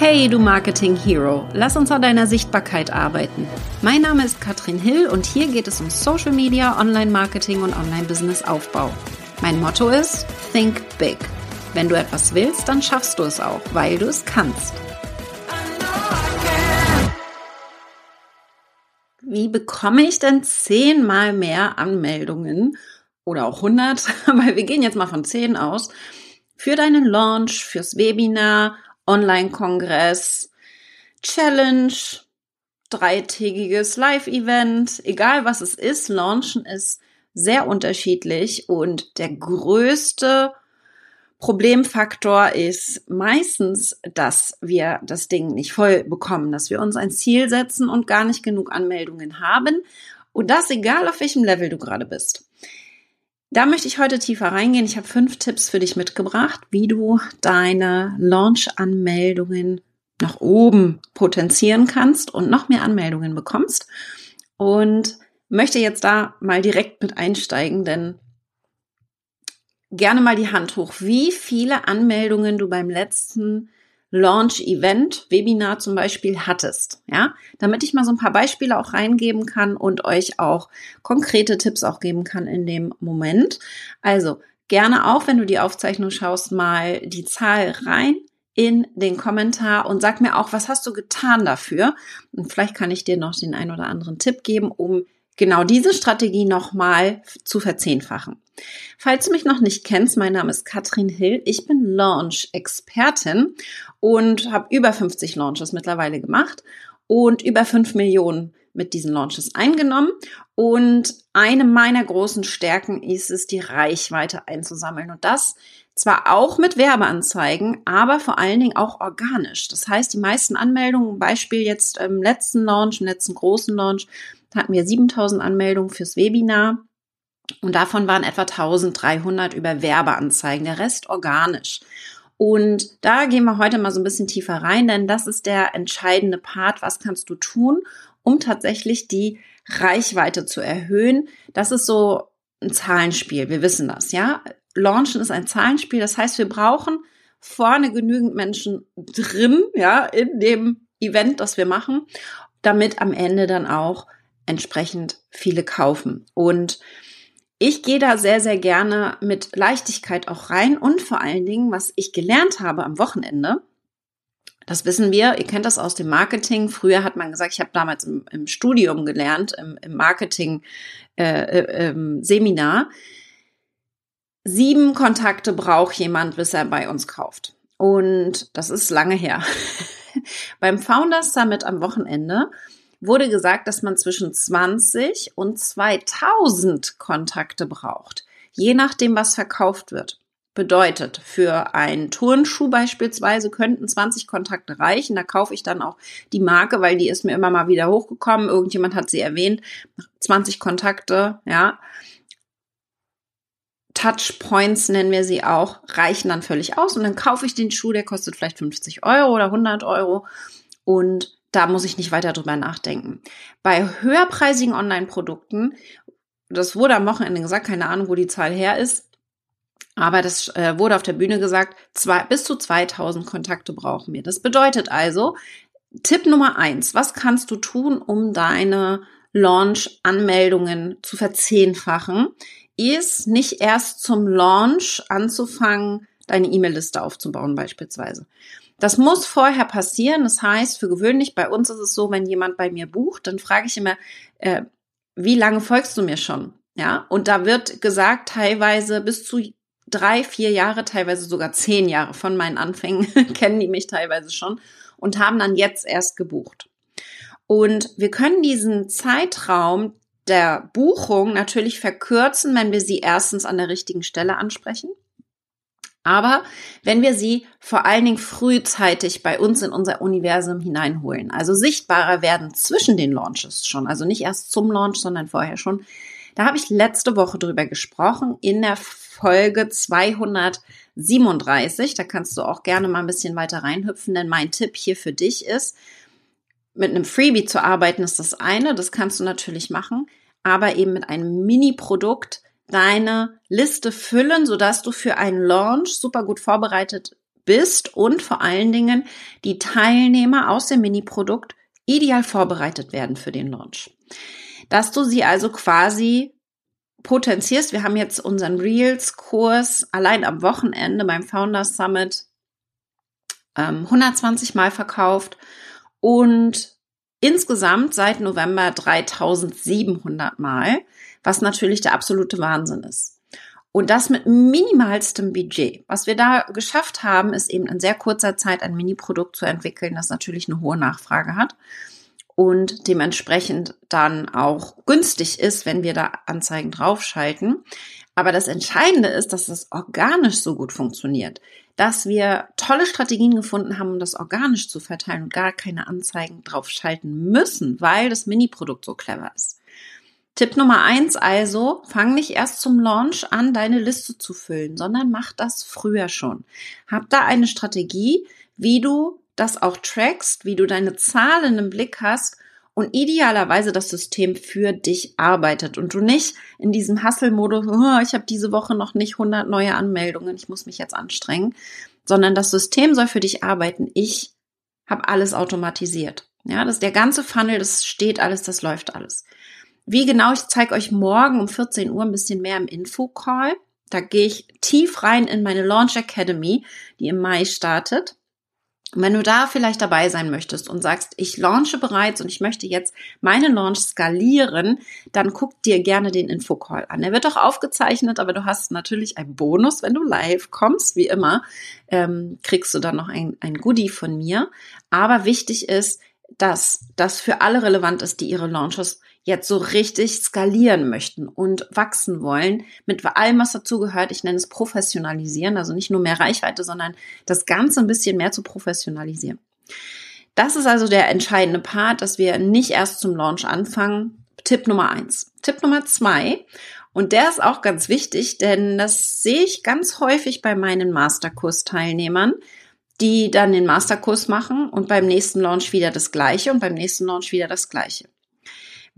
Hey, du Marketing Hero, lass uns an deiner Sichtbarkeit arbeiten. Mein Name ist Katrin Hill und hier geht es um Social Media, Online Marketing und Online Business Aufbau. Mein Motto ist Think Big. Wenn du etwas willst, dann schaffst du es auch, weil du es kannst. Wie bekomme ich denn zehnmal mehr Anmeldungen oder auch 100, weil wir gehen jetzt mal von 10 aus, für deinen Launch, fürs Webinar, Online-Kongress, Challenge, dreitägiges Live-Event, egal was es ist, Launchen ist sehr unterschiedlich und der größte Problemfaktor ist meistens, dass wir das Ding nicht voll bekommen, dass wir uns ein Ziel setzen und gar nicht genug Anmeldungen haben. Und das egal auf welchem Level du gerade bist. Da möchte ich heute tiefer reingehen. Ich habe fünf Tipps für dich mitgebracht, wie du deine Launch-Anmeldungen nach oben potenzieren kannst und noch mehr Anmeldungen bekommst. Und möchte jetzt da mal direkt mit einsteigen, denn gerne mal die Hand hoch, wie viele Anmeldungen du beim letzten Launch-Event, Webinar zum Beispiel hattest, ja, damit ich mal so ein paar Beispiele auch reingeben kann und euch auch konkrete Tipps auch geben kann in dem Moment. Also gerne auch, wenn du die Aufzeichnung schaust, mal die Zahl rein in den Kommentar und sag mir auch, was hast du getan dafür? Und vielleicht kann ich dir noch den ein oder anderen Tipp geben, um genau diese Strategie nochmal zu verzehnfachen. Falls du mich noch nicht kennst, mein Name ist Katrin Hill. Ich bin Launch-Expertin und habe über 50 Launches mittlerweile gemacht und über 5 Millionen mit diesen Launches eingenommen. Und eine meiner großen Stärken ist es, die Reichweite einzusammeln. Und das zwar auch mit Werbeanzeigen, aber vor allen Dingen auch organisch. Das heißt, die meisten Anmeldungen, Beispiel jetzt im letzten Launch, im letzten großen Launch, hatten wir 7000 Anmeldungen fürs Webinar. Und davon waren etwa 1300 über Werbeanzeigen, der Rest organisch. Und da gehen wir heute mal so ein bisschen tiefer rein, denn das ist der entscheidende Part. Was kannst du tun, um tatsächlich die Reichweite zu erhöhen? Das ist so ein Zahlenspiel. Wir wissen das, ja? Launchen ist ein Zahlenspiel. Das heißt, wir brauchen vorne genügend Menschen drin, ja, in dem Event, das wir machen, damit am Ende dann auch entsprechend viele kaufen. Und ich gehe da sehr, sehr gerne mit Leichtigkeit auch rein und vor allen Dingen, was ich gelernt habe am Wochenende, das wissen wir, ihr kennt das aus dem Marketing. Früher hat man gesagt, ich habe damals im, im, Studium gelernt, im, im Marketing äh, äh, ähm. Sieben Kontakte braucht jemand, bis er bei uns kauft. Und das ist lange her. Beim Founders Summit am Wochenende wurde gesagt, dass man zwischen 20 und 2000 Kontakte braucht, je nachdem, was verkauft wird. Bedeutet, für einen Turnschuh beispielsweise könnten 20 Kontakte reichen. Da kaufe ich dann auch die Marke, weil die ist mir immer mal wieder hochgekommen. Irgendjemand hat sie erwähnt. 20 Kontakte, ja. Touchpoints nennen wir sie auch, reichen dann völlig aus. Und dann kaufe ich den Schuh, der kostet vielleicht 50 Euro oder 100 Euro. Und da muss ich nicht weiter drüber nachdenken. Bei höherpreisigen Online-Produkten, das wurde am Wochenende gesagt, keine Ahnung, wo die Zahl her ist, aber das äh, wurde auf der Bühne gesagt, zwei, bis zu 2000 Kontakte brauchen wir. Das bedeutet also, Tipp Nummer eins, was kannst du tun, um deine Launch-Anmeldungen zu verzehnfachen, ist nicht erst zum Launch anzufangen, deine E-Mail-Liste aufzubauen beispielsweise. Das muss vorher passieren. Das heißt, für gewöhnlich bei uns ist es so, wenn jemand bei mir bucht, dann frage ich immer, äh, wie lange folgst du mir schon? Ja, und da wird gesagt, teilweise bis zu drei, vier Jahre, teilweise sogar zehn Jahre von meinen Anfängen kennen die mich teilweise schon und haben dann jetzt erst gebucht. Und wir können diesen Zeitraum der Buchung natürlich verkürzen, wenn wir sie erstens an der richtigen Stelle ansprechen. Aber wenn wir sie vor allen Dingen frühzeitig bei uns in unser Universum hineinholen, also sichtbarer werden zwischen den Launches schon, also nicht erst zum Launch, sondern vorher schon, da habe ich letzte Woche drüber gesprochen in der Folge 237. Da kannst du auch gerne mal ein bisschen weiter reinhüpfen, denn mein Tipp hier für dich ist, mit einem Freebie zu arbeiten ist das eine, das kannst du natürlich machen, aber eben mit einem Mini-Produkt, deine Liste füllen, sodass du für einen Launch super gut vorbereitet bist und vor allen Dingen die Teilnehmer aus dem Mini-Produkt ideal vorbereitet werden für den Launch. Dass du sie also quasi potenzierst. Wir haben jetzt unseren Reels-Kurs allein am Wochenende beim Founders Summit ähm, 120 Mal verkauft und insgesamt seit November 3700 Mal, was natürlich der absolute Wahnsinn ist. Und das mit minimalstem Budget. Was wir da geschafft haben, ist eben in sehr kurzer Zeit ein Mini-Produkt zu entwickeln, das natürlich eine hohe Nachfrage hat und dementsprechend dann auch günstig ist, wenn wir da Anzeigen draufschalten. Aber das Entscheidende ist, dass es organisch so gut funktioniert, dass wir tolle Strategien gefunden haben, um das organisch zu verteilen und gar keine Anzeigen draufschalten müssen, weil das Mini-Produkt so clever ist. Tipp Nummer eins also, fang nicht erst zum Launch an, deine Liste zu füllen, sondern mach das früher schon. Hab da eine Strategie, wie du das auch trackst, wie du deine Zahlen im Blick hast und idealerweise das System für dich arbeitet und du nicht in diesem Hustle-Modus, oh, ich habe diese Woche noch nicht 100 neue Anmeldungen, ich muss mich jetzt anstrengen, sondern das System soll für dich arbeiten. Ich habe alles automatisiert. Ja, das der ganze Funnel, das steht alles, das läuft alles. Wie genau, ich zeige euch morgen um 14 Uhr ein bisschen mehr im Info-Call. Da gehe ich tief rein in meine Launch Academy, die im Mai startet. Und wenn du da vielleicht dabei sein möchtest und sagst, ich launche bereits und ich möchte jetzt meinen Launch skalieren, dann guck dir gerne den Infocall an. Er wird auch aufgezeichnet, aber du hast natürlich einen Bonus, wenn du live kommst, wie immer, ähm, kriegst du dann noch ein, ein Goodie von mir. Aber wichtig ist, dass das für alle relevant ist, die ihre Launches jetzt so richtig skalieren möchten und wachsen wollen, mit allem, was dazu gehört. Ich nenne es professionalisieren, also nicht nur mehr Reichweite, sondern das Ganze ein bisschen mehr zu professionalisieren. Das ist also der entscheidende Part, dass wir nicht erst zum Launch anfangen. Tipp Nummer eins. Tipp Nummer zwei. Und der ist auch ganz wichtig, denn das sehe ich ganz häufig bei meinen Masterkurs-Teilnehmern, die dann den Masterkurs machen und beim nächsten Launch wieder das Gleiche und beim nächsten Launch wieder das Gleiche.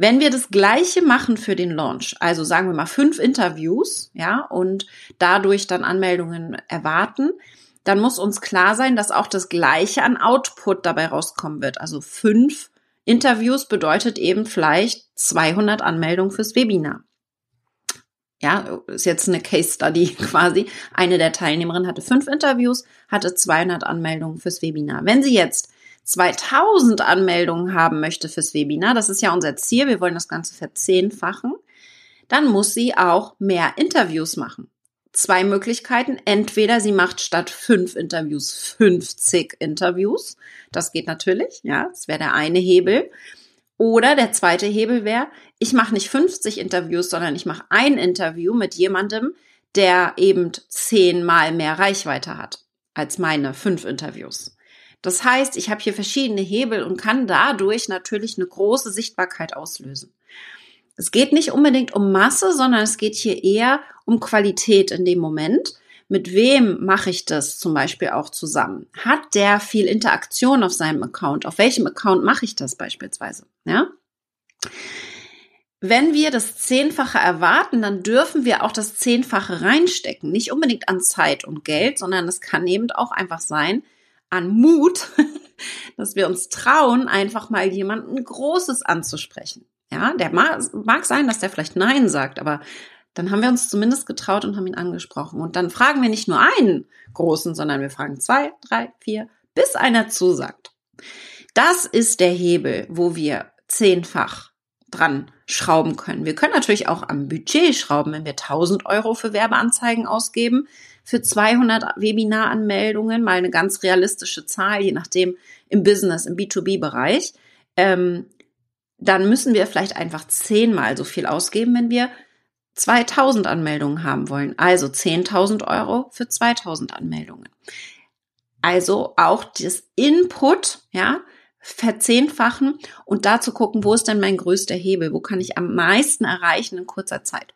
Wenn wir das Gleiche machen für den Launch, also sagen wir mal fünf Interviews, ja, und dadurch dann Anmeldungen erwarten, dann muss uns klar sein, dass auch das Gleiche an Output dabei rauskommen wird. Also fünf Interviews bedeutet eben vielleicht 200 Anmeldungen fürs Webinar. Ja, ist jetzt eine Case Study quasi. Eine der Teilnehmerinnen hatte fünf Interviews, hatte 200 Anmeldungen fürs Webinar. Wenn sie jetzt 2000 Anmeldungen haben möchte fürs Webinar, das ist ja unser Ziel, wir wollen das Ganze verzehnfachen, dann muss sie auch mehr Interviews machen. Zwei Möglichkeiten. Entweder sie macht statt fünf Interviews 50 Interviews. Das geht natürlich, ja, das wäre der eine Hebel. Oder der zweite Hebel wäre, ich mache nicht 50 Interviews, sondern ich mache ein Interview mit jemandem, der eben zehnmal mehr Reichweite hat als meine fünf Interviews. Das heißt, ich habe hier verschiedene Hebel und kann dadurch natürlich eine große Sichtbarkeit auslösen. Es geht nicht unbedingt um Masse, sondern es geht hier eher um Qualität in dem Moment. Mit wem mache ich das zum Beispiel auch zusammen? Hat der viel Interaktion auf seinem Account? Auf welchem Account mache ich das beispielsweise? Ja? Wenn wir das Zehnfache erwarten, dann dürfen wir auch das Zehnfache reinstecken. Nicht unbedingt an Zeit und Geld, sondern es kann eben auch einfach sein, an Mut, dass wir uns trauen, einfach mal jemanden Großes anzusprechen. Ja, der mag, mag sein, dass der vielleicht Nein sagt, aber dann haben wir uns zumindest getraut und haben ihn angesprochen. Und dann fragen wir nicht nur einen Großen, sondern wir fragen zwei, drei, vier, bis einer zusagt. Das ist der Hebel, wo wir zehnfach dran schrauben können. Wir können natürlich auch am Budget schrauben, wenn wir 1000 Euro für Werbeanzeigen ausgeben für 200 Webinaranmeldungen, mal eine ganz realistische Zahl, je nachdem im Business, im B2B-Bereich, ähm, dann müssen wir vielleicht einfach zehnmal so viel ausgeben, wenn wir 2000 Anmeldungen haben wollen. Also 10.000 Euro für 2000 Anmeldungen. Also auch das Input, ja, verzehnfachen und dazu gucken, wo ist denn mein größter Hebel? Wo kann ich am meisten erreichen in kurzer Zeit?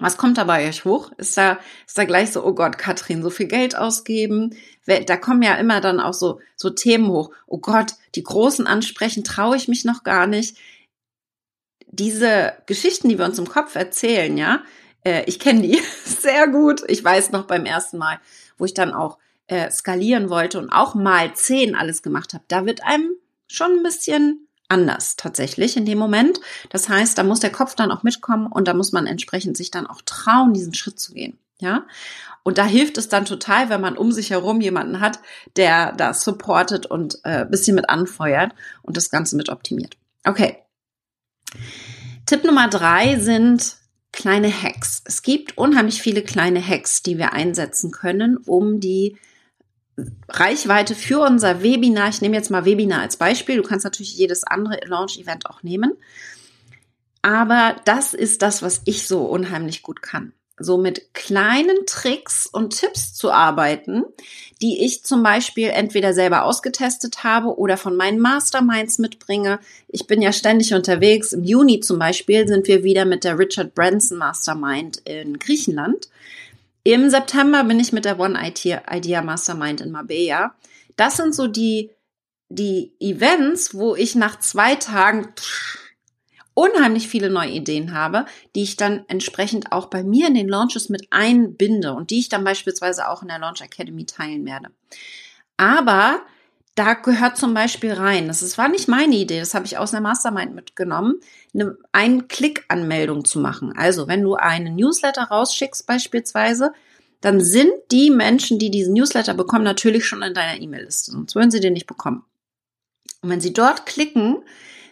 Was kommt da bei euch hoch? Ist da, ist da gleich so, oh Gott, Katrin, so viel Geld ausgeben? Da kommen ja immer dann auch so, so Themen hoch. Oh Gott, die Großen ansprechen, traue ich mich noch gar nicht. Diese Geschichten, die wir uns im Kopf erzählen, ja, äh, ich kenne die sehr gut. Ich weiß noch beim ersten Mal, wo ich dann auch äh, skalieren wollte und auch mal zehn alles gemacht habe, da wird einem schon ein bisschen anders tatsächlich in dem Moment. Das heißt, da muss der Kopf dann auch mitkommen und da muss man entsprechend sich dann auch trauen, diesen Schritt zu gehen. Ja. Und da hilft es dann total, wenn man um sich herum jemanden hat, der das supportet und äh, bisschen mit anfeuert und das Ganze mit optimiert. Okay. Tipp Nummer drei sind kleine Hacks. Es gibt unheimlich viele kleine Hacks, die wir einsetzen können, um die Reichweite für unser Webinar, ich nehme jetzt mal Webinar als Beispiel, du kannst natürlich jedes andere Launch-Event auch nehmen, aber das ist das, was ich so unheimlich gut kann. So mit kleinen Tricks und Tipps zu arbeiten, die ich zum Beispiel entweder selber ausgetestet habe oder von meinen Masterminds mitbringe. Ich bin ja ständig unterwegs. Im Juni zum Beispiel sind wir wieder mit der Richard Branson Mastermind in Griechenland. Im September bin ich mit der One Idea Mastermind in Marbella. Das sind so die, die Events, wo ich nach zwei Tagen unheimlich viele neue Ideen habe, die ich dann entsprechend auch bei mir in den Launches mit einbinde und die ich dann beispielsweise auch in der Launch Academy teilen werde. Aber da gehört zum Beispiel rein, das war nicht meine Idee, das habe ich aus einer Mastermind mitgenommen, eine Ein-Klick-Anmeldung zu machen. Also wenn du einen Newsletter rausschickst beispielsweise, dann sind die Menschen, die diesen Newsletter bekommen, natürlich schon in deiner E-Mail-Liste, sonst würden sie den nicht bekommen. Und wenn sie dort klicken,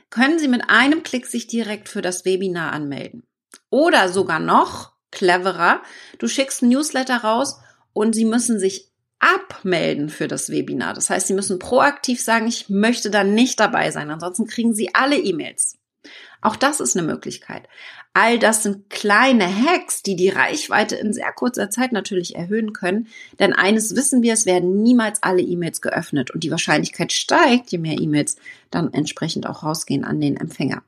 können sie mit einem Klick sich direkt für das Webinar anmelden. Oder sogar noch cleverer, du schickst ein Newsletter raus und sie müssen sich abmelden für das Webinar. Das heißt, Sie müssen proaktiv sagen, ich möchte da nicht dabei sein. Ansonsten kriegen Sie alle E-Mails. Auch das ist eine Möglichkeit. All das sind kleine Hacks, die die Reichweite in sehr kurzer Zeit natürlich erhöhen können. Denn eines wissen wir, es werden niemals alle E-Mails geöffnet und die Wahrscheinlichkeit steigt, je mehr E-Mails dann entsprechend auch rausgehen an den Empfänger.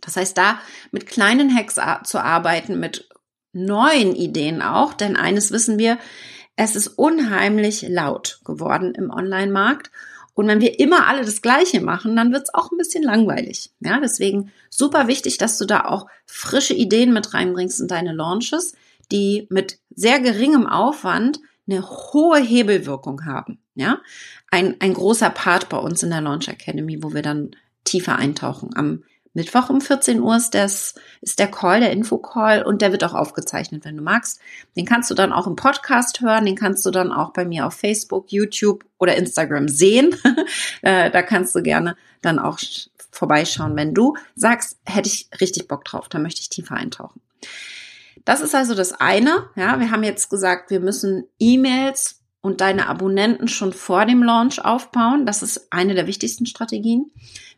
Das heißt, da mit kleinen Hacks zu arbeiten, mit neuen Ideen auch, denn eines wissen wir, es ist unheimlich laut geworden im Online-Markt. Und wenn wir immer alle das Gleiche machen, dann wird es auch ein bisschen langweilig. Ja, deswegen super wichtig, dass du da auch frische Ideen mit reinbringst in deine Launches, die mit sehr geringem Aufwand eine hohe Hebelwirkung haben. Ja, ein, ein großer Part bei uns in der Launch Academy, wo wir dann tiefer eintauchen. Am Mittwoch um 14 Uhr ist, das, ist der Call, der Info-Call und der wird auch aufgezeichnet, wenn du magst. Den kannst du dann auch im Podcast hören, den kannst du dann auch bei mir auf Facebook, YouTube oder Instagram sehen. Äh, da kannst du gerne dann auch vorbeischauen, wenn du sagst, hätte ich richtig Bock drauf, da möchte ich tiefer eintauchen. Das ist also das eine. Ja, wir haben jetzt gesagt, wir müssen E-Mails und deine Abonnenten schon vor dem Launch aufbauen. Das ist eine der wichtigsten Strategien.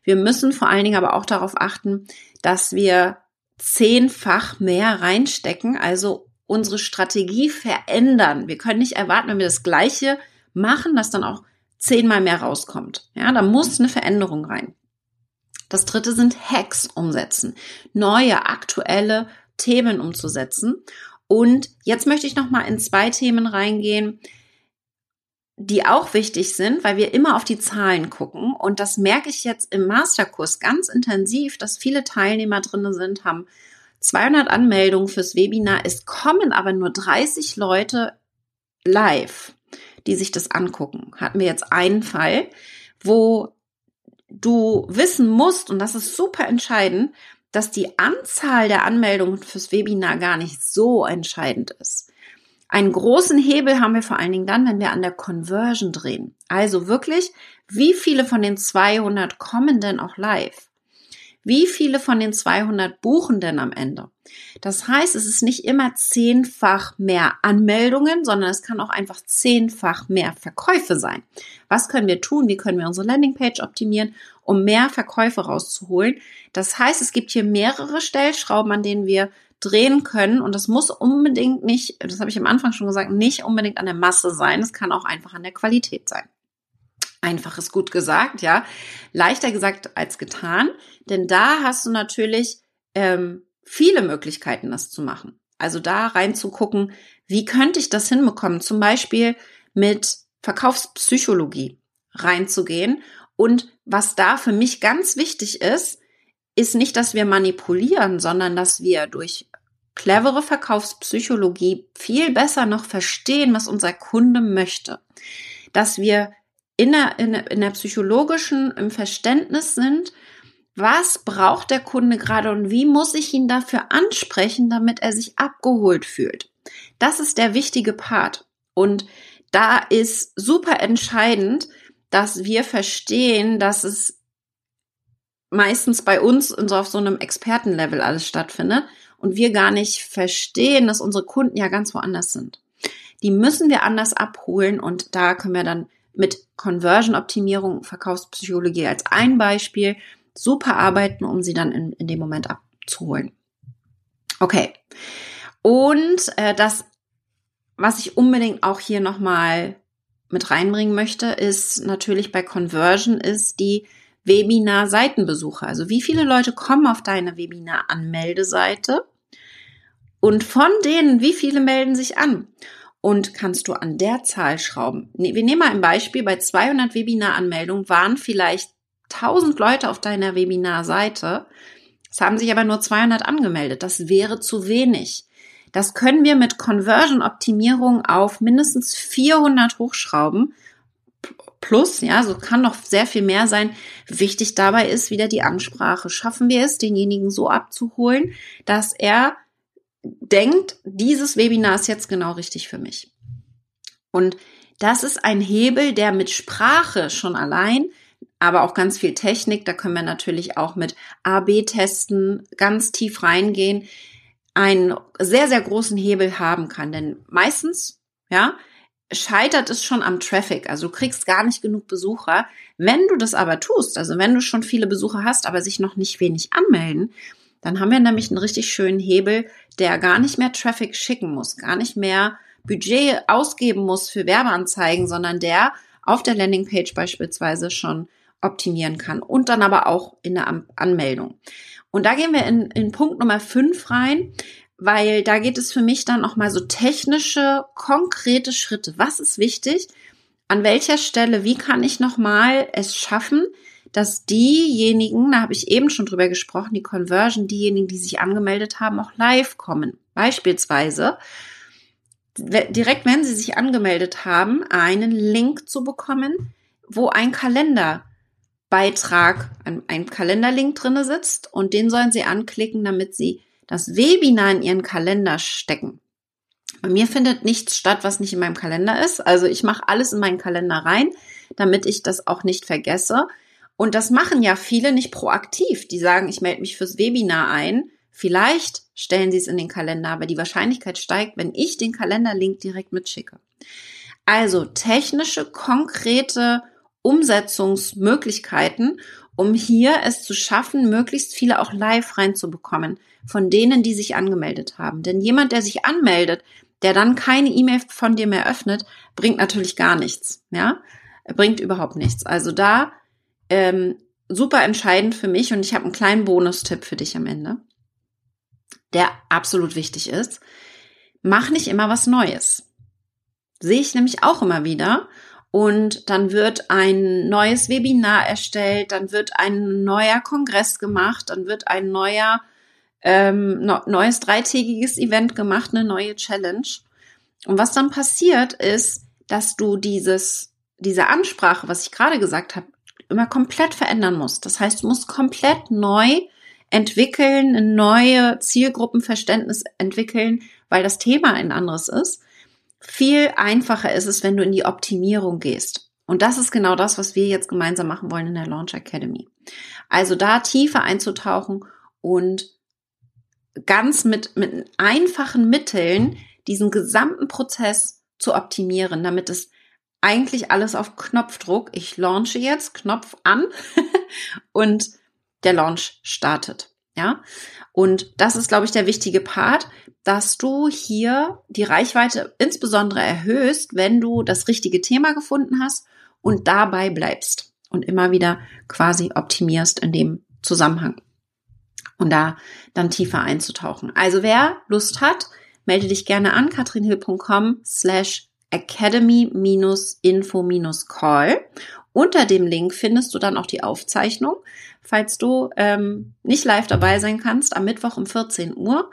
Wir müssen vor allen Dingen aber auch darauf achten, dass wir zehnfach mehr reinstecken, also unsere Strategie verändern. Wir können nicht erwarten, wenn wir das Gleiche machen, dass dann auch zehnmal mehr rauskommt. Ja, da muss eine Veränderung rein. Das dritte sind Hacks umsetzen. Neue, aktuelle Themen umzusetzen. Und jetzt möchte ich noch mal in zwei Themen reingehen, die auch wichtig sind, weil wir immer auf die Zahlen gucken. Und das merke ich jetzt im Masterkurs ganz intensiv, dass viele Teilnehmer drin sind, haben 200 Anmeldungen fürs Webinar. Es kommen aber nur 30 Leute live, die sich das angucken. Hatten wir jetzt einen Fall, wo du wissen musst, und das ist super entscheidend, dass die Anzahl der Anmeldungen fürs Webinar gar nicht so entscheidend ist. Einen großen Hebel haben wir vor allen Dingen dann, wenn wir an der Conversion drehen. Also wirklich, wie viele von den 200 kommen denn auch live? Wie viele von den 200 buchen denn am Ende? Das heißt, es ist nicht immer zehnfach mehr Anmeldungen, sondern es kann auch einfach zehnfach mehr Verkäufe sein. Was können wir tun? Wie können wir unsere Landingpage optimieren, um mehr Verkäufe rauszuholen? Das heißt, es gibt hier mehrere Stellschrauben, an denen wir drehen können. Und das muss unbedingt nicht, das habe ich am Anfang schon gesagt, nicht unbedingt an der Masse sein. Es kann auch einfach an der Qualität sein. Einfach ist gut gesagt, ja. Leichter gesagt als getan, denn da hast du natürlich ähm, viele Möglichkeiten, das zu machen. Also da reinzugucken, wie könnte ich das hinbekommen? Zum Beispiel mit Verkaufspsychologie reinzugehen. Und was da für mich ganz wichtig ist, ist nicht, dass wir manipulieren, sondern dass wir durch clevere Verkaufspsychologie viel besser noch verstehen, was unser Kunde möchte. Dass wir in der, in der, in der psychologischen im Verständnis sind, was braucht der Kunde gerade und wie muss ich ihn dafür ansprechen, damit er sich abgeholt fühlt. Das ist der wichtige Part. Und da ist super entscheidend, dass wir verstehen, dass es meistens bei uns so auf so einem Expertenlevel alles stattfindet und wir gar nicht verstehen, dass unsere Kunden ja ganz woanders sind. Die müssen wir anders abholen und da können wir dann mit Conversion-Optimierung, Verkaufspsychologie als ein Beispiel super arbeiten, um sie dann in, in dem Moment abzuholen. Okay. Und äh, das, was ich unbedingt auch hier nochmal mit reinbringen möchte, ist natürlich bei Conversion ist die Webinar-Seitenbesucher. Also wie viele Leute kommen auf deine Webinar-Anmeldeseite und von denen, wie viele melden sich an? Und kannst du an der Zahl schrauben? Wir nehmen mal ein Beispiel. Bei 200 Webinar-Anmeldungen waren vielleicht 1000 Leute auf deiner Webinar-Seite. Es haben sich aber nur 200 angemeldet. Das wäre zu wenig. Das können wir mit Conversion-Optimierung auf mindestens 400 hochschrauben plus, ja, so kann noch sehr viel mehr sein. Wichtig dabei ist wieder die Ansprache. Schaffen wir es, denjenigen so abzuholen, dass er denkt, dieses Webinar ist jetzt genau richtig für mich. Und das ist ein Hebel, der mit Sprache schon allein, aber auch ganz viel Technik, da können wir natürlich auch mit AB-Testen ganz tief reingehen, einen sehr, sehr großen Hebel haben kann. Denn meistens, ja, scheitert es schon am Traffic. Also du kriegst gar nicht genug Besucher. Wenn du das aber tust, also wenn du schon viele Besucher hast, aber sich noch nicht wenig anmelden, dann haben wir nämlich einen richtig schönen Hebel, der gar nicht mehr Traffic schicken muss, gar nicht mehr Budget ausgeben muss für Werbeanzeigen, sondern der auf der Landingpage beispielsweise schon optimieren kann und dann aber auch in der Anmeldung. Und da gehen wir in, in Punkt Nummer 5 rein weil da geht es für mich dann auch mal so technische, konkrete Schritte. Was ist wichtig? An welcher Stelle, wie kann ich nochmal es schaffen, dass diejenigen, da habe ich eben schon drüber gesprochen, die Conversion, diejenigen, die sich angemeldet haben, auch live kommen. Beispielsweise, direkt wenn sie sich angemeldet haben, einen Link zu bekommen, wo ein Kalenderbeitrag, ein, ein Kalenderlink drinne sitzt und den sollen sie anklicken, damit sie das Webinar in ihren Kalender stecken. Bei mir findet nichts statt, was nicht in meinem Kalender ist. Also ich mache alles in meinen Kalender rein, damit ich das auch nicht vergesse. Und das machen ja viele nicht proaktiv. Die sagen, ich melde mich fürs Webinar ein. Vielleicht stellen sie es in den Kalender, aber die Wahrscheinlichkeit steigt, wenn ich den Kalenderlink direkt mitschicke. Also technische, konkrete Umsetzungsmöglichkeiten, um hier es zu schaffen, möglichst viele auch live reinzubekommen von denen, die sich angemeldet haben. Denn jemand, der sich anmeldet, der dann keine E-Mail von dir mehr öffnet, bringt natürlich gar nichts. Ja, bringt überhaupt nichts. Also da ähm, super entscheidend für mich und ich habe einen kleinen Bonustipp für dich am Ende, der absolut wichtig ist. Mach nicht immer was Neues. Sehe ich nämlich auch immer wieder. Und dann wird ein neues Webinar erstellt, dann wird ein neuer Kongress gemacht, dann wird ein neuer ähm, neues dreitägiges Event gemacht, eine neue Challenge. Und was dann passiert ist, dass du dieses, diese Ansprache, was ich gerade gesagt habe, immer komplett verändern musst. Das heißt, du musst komplett neu entwickeln, ein neue Zielgruppenverständnis entwickeln, weil das Thema ein anderes ist. Viel einfacher ist es, wenn du in die Optimierung gehst. Und das ist genau das, was wir jetzt gemeinsam machen wollen in der Launch Academy. Also da tiefer einzutauchen und ganz mit, mit einfachen Mitteln diesen gesamten Prozess zu optimieren, damit es eigentlich alles auf Knopfdruck, ich launche jetzt, Knopf an und der Launch startet. Ja, und das ist, glaube ich, der wichtige Part, dass du hier die Reichweite insbesondere erhöhst, wenn du das richtige Thema gefunden hast und dabei bleibst und immer wieder quasi optimierst in dem Zusammenhang und da dann tiefer einzutauchen. Also wer Lust hat, melde dich gerne an katrinhill.com slash academy-info-call. Unter dem Link findest du dann auch die Aufzeichnung, falls du ähm, nicht live dabei sein kannst, am Mittwoch um 14 Uhr.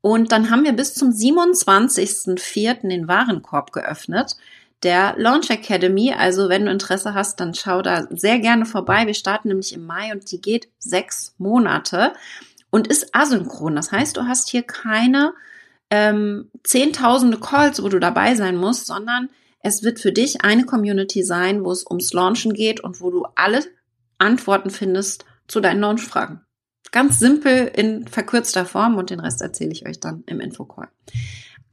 Und dann haben wir bis zum 27.04. den Warenkorb geöffnet der Launch Academy. Also wenn du Interesse hast, dann schau da sehr gerne vorbei. Wir starten nämlich im Mai und die geht sechs Monate und ist asynchron. Das heißt, du hast hier keine ähm, zehntausende Calls, wo du dabei sein musst, sondern es wird für dich eine Community sein, wo es ums Launchen geht und wo du alle Antworten findest zu deinen Launchfragen. Ganz simpel in verkürzter Form und den Rest erzähle ich euch dann im Infocall.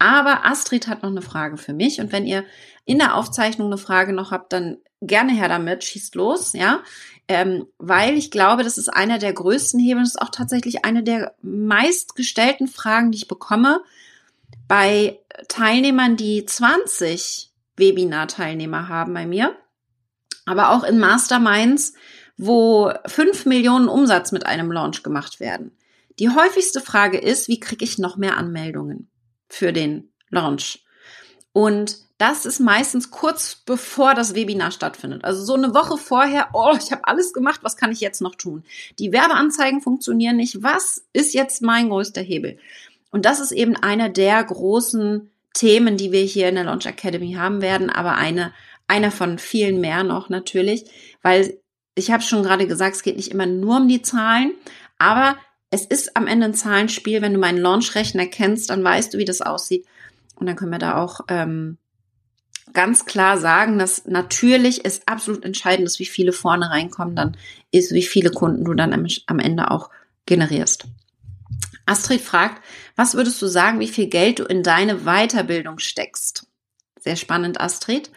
Aber Astrid hat noch eine Frage für mich. Und wenn ihr in der Aufzeichnung eine Frage noch habt, dann gerne her damit, schießt los, ja, ähm, weil ich glaube, das ist einer der größten Hebel, das ist auch tatsächlich eine der meistgestellten Fragen, die ich bekomme bei Teilnehmern, die 20 Webinar-Teilnehmer haben bei mir, aber auch in Masterminds, wo 5 Millionen Umsatz mit einem Launch gemacht werden. Die häufigste Frage ist, wie kriege ich noch mehr Anmeldungen für den Launch? Und das ist meistens kurz bevor das Webinar stattfindet. Also so eine Woche vorher, oh, ich habe alles gemacht, was kann ich jetzt noch tun? Die Werbeanzeigen funktionieren nicht. Was ist jetzt mein größter Hebel? Und das ist eben einer der großen Themen, die wir hier in der Launch Academy haben werden, aber eine, einer von vielen mehr noch natürlich, weil ich habe schon gerade gesagt, es geht nicht immer nur um die Zahlen, aber es ist am Ende ein Zahlenspiel. Wenn du meinen Launch-Rechner kennst, dann weißt du, wie das aussieht. Und dann können wir da auch ähm, ganz klar sagen, dass natürlich es absolut entscheidend ist, wie viele vorne reinkommen, dann ist, wie viele Kunden du dann am, Ende auch generierst. Astrid fragt, was würdest du sagen, wie viel Geld du in deine Weiterbildung steckst? Sehr spannend, Astrid.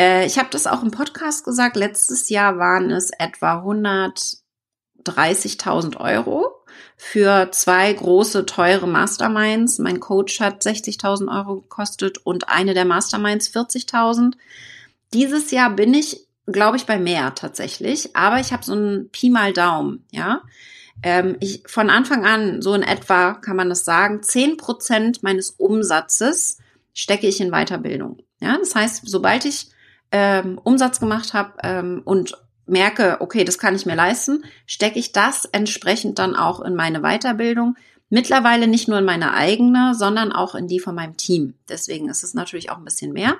Äh, ich habe das auch im Podcast gesagt. Letztes Jahr waren es etwa 130.000 Euro für zwei große, teure Masterminds. Mein Coach hat 60.000 Euro gekostet und eine der Masterminds 40.000. Dieses Jahr bin ich, glaube ich, bei mehr tatsächlich, aber ich habe so einen Pi mal Daumen, ja. Ähm, ich, von Anfang an, so in etwa kann man das sagen, 10 Prozent meines Umsatzes stecke ich in Weiterbildung. Ja, das heißt, sobald ich ähm, Umsatz gemacht habe ähm, und merke, okay, das kann ich mir leisten, stecke ich das entsprechend dann auch in meine Weiterbildung. Mittlerweile nicht nur in meine eigene, sondern auch in die von meinem Team. Deswegen ist es natürlich auch ein bisschen mehr.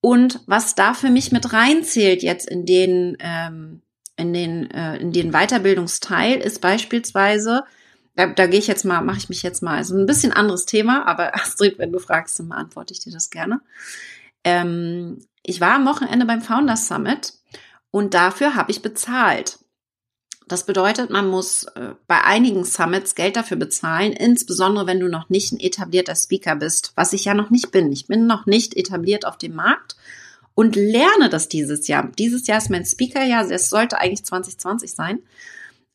Und was da für mich mit reinzählt jetzt in den, ähm, in den, äh, in den Weiterbildungsteil ist beispielsweise, da, da gehe ich jetzt mal, mache ich mich jetzt mal, also ein bisschen anderes Thema, aber Astrid, wenn du fragst, dann beantworte ich dir das gerne. Ähm, ich war am Wochenende beim Founders Summit und dafür habe ich bezahlt. Das bedeutet, man muss äh, bei einigen Summits Geld dafür bezahlen, insbesondere wenn du noch nicht ein etablierter Speaker bist, was ich ja noch nicht bin. Ich bin noch nicht etabliert auf dem Markt und lerne das dieses Jahr. Dieses Jahr ist mein Speakerjahr, es sollte eigentlich 2020 sein.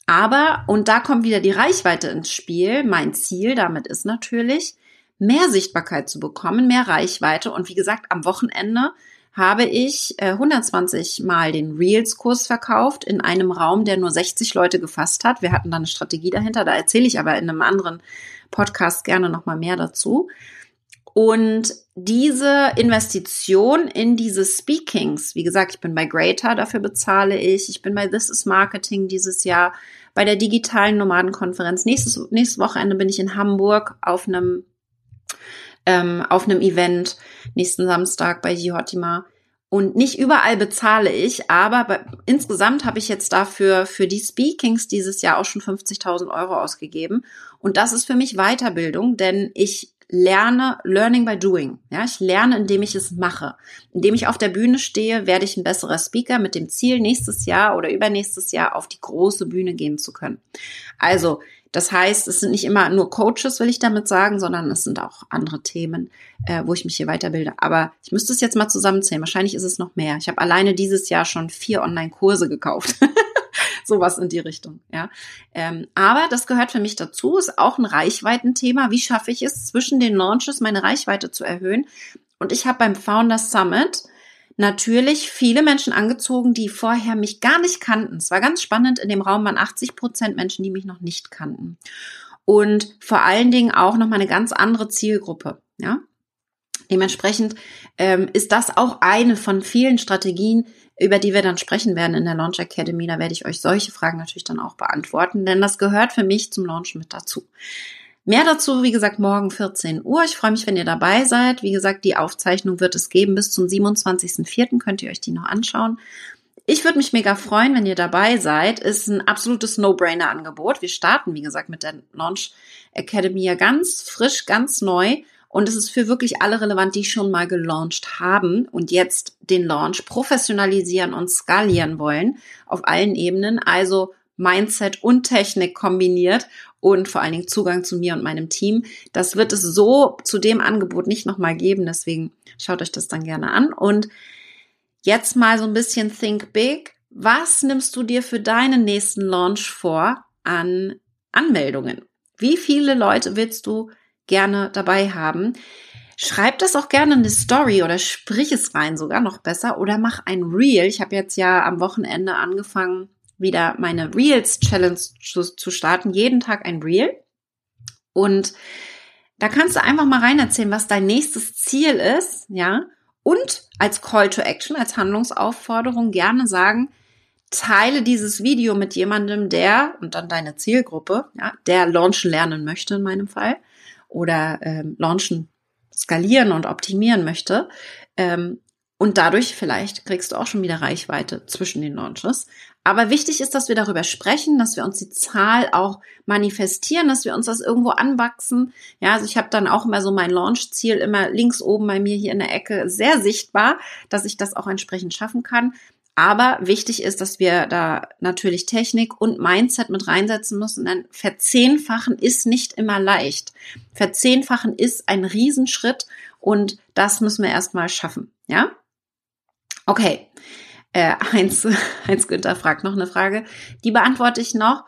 Aber, und da kommt wieder die Reichweite ins Spiel. Mein Ziel damit ist natürlich, mehr Sichtbarkeit zu bekommen, mehr Reichweite. Und wie gesagt, am Wochenende habe ich äh, 120 Mal den Reels-Kurs verkauft in einem Raum, der nur 60 Leute gefasst hat. Wir hatten da eine Strategie dahinter, da erzähle ich aber in einem anderen Podcast gerne nochmal mehr dazu. Und diese Investition in diese Speakings, wie gesagt, ich bin bei Greater, dafür bezahle ich. Ich bin bei This is Marketing dieses Jahr, bei der digitalen Nomadenkonferenz. Nächstes, nächstes Wochenende bin ich in Hamburg auf einem ähm, auf einem Event nächsten Samstag bei Jihortima. Und nicht überall bezahle ich, aber bei, insgesamt habe ich jetzt dafür für die Speakings dieses Jahr auch schon 50.000 Euro ausgegeben. Und das ist für mich Weiterbildung, denn ich lerne Learning by Doing. Ja, ich lerne, indem ich es mache. Indem ich auf der Bühne stehe, werde ich ein besserer Speaker mit dem Ziel, nächstes Jahr oder übernächstes Jahr auf die große Bühne gehen zu können. Also, das heißt, es sind nicht immer nur Coaches, will ich damit sagen, sondern es sind auch andere Themen, äh, wo ich mich hier weiterbilde. Aber ich müsste es jetzt mal zusammenzählen. Wahrscheinlich ist es noch mehr. Ich habe alleine dieses Jahr schon vier Online-Kurse gekauft. Sowas in die Richtung, ja. Ähm, aber das gehört für mich dazu, ist auch ein Reichweitenthema. Wie schaffe ich es, zwischen den Launches meine Reichweite zu erhöhen? Und ich habe beim Founders Summit natürlich viele Menschen angezogen, die vorher mich gar nicht kannten. Es war ganz spannend. In dem Raum waren 80 Prozent Menschen, die mich noch nicht kannten. Und vor allen Dingen auch noch mal eine ganz andere Zielgruppe. Ja, dementsprechend ähm, ist das auch eine von vielen Strategien, über die wir dann sprechen werden in der Launch Academy. Da werde ich euch solche Fragen natürlich dann auch beantworten, denn das gehört für mich zum Launch mit dazu. Mehr dazu, wie gesagt, morgen 14 Uhr. Ich freue mich, wenn ihr dabei seid. Wie gesagt, die Aufzeichnung wird es geben. Bis zum 27.04. könnt ihr euch die noch anschauen. Ich würde mich mega freuen, wenn ihr dabei seid. Ist ein absolutes No-Brainer-Angebot. Wir starten, wie gesagt, mit der Launch Academy ja ganz frisch, ganz neu. Und es ist für wirklich alle relevant, die schon mal gelauncht haben und jetzt den Launch professionalisieren und skalieren wollen auf allen Ebenen. Also Mindset und Technik kombiniert und vor allen Dingen Zugang zu mir und meinem Team. Das wird es so zu dem Angebot nicht nochmal geben. Deswegen schaut euch das dann gerne an. Und jetzt mal so ein bisschen Think Big. Was nimmst du dir für deinen nächsten Launch vor an Anmeldungen? Wie viele Leute willst du gerne dabei haben? Schreib das auch gerne in eine Story oder sprich es rein, sogar noch besser. Oder mach ein Reel. Ich habe jetzt ja am Wochenende angefangen, wieder meine Reels Challenge zu, zu starten. Jeden Tag ein Reel. Und da kannst du einfach mal rein erzählen, was dein nächstes Ziel ist, ja. Und als Call to Action, als Handlungsaufforderung gerne sagen, teile dieses Video mit jemandem, der, und dann deine Zielgruppe, ja, der launchen lernen möchte in meinem Fall, oder ähm, launchen, skalieren und optimieren möchte. Ähm, und dadurch vielleicht kriegst du auch schon wieder Reichweite zwischen den Launches. Aber wichtig ist, dass wir darüber sprechen, dass wir uns die Zahl auch manifestieren, dass wir uns das irgendwo anwachsen. Ja, also ich habe dann auch immer so mein Launch-Ziel immer links oben bei mir hier in der Ecke sehr sichtbar, dass ich das auch entsprechend schaffen kann. Aber wichtig ist, dass wir da natürlich Technik und Mindset mit reinsetzen müssen, denn verzehnfachen ist nicht immer leicht. Verzehnfachen ist ein Riesenschritt und das müssen wir erstmal schaffen. Ja? Okay. Äh, Heinz, Heinz Günther fragt noch eine Frage. Die beantworte ich noch.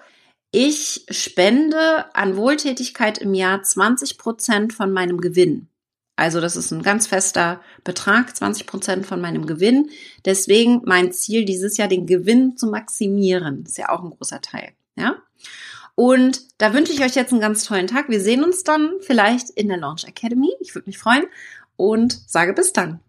Ich spende an Wohltätigkeit im Jahr 20 Prozent von meinem Gewinn. Also das ist ein ganz fester Betrag, 20 Prozent von meinem Gewinn. Deswegen mein Ziel dieses Jahr, den Gewinn zu maximieren. ist ja auch ein großer Teil. Ja. Und da wünsche ich euch jetzt einen ganz tollen Tag. Wir sehen uns dann vielleicht in der Launch Academy. Ich würde mich freuen und sage bis dann.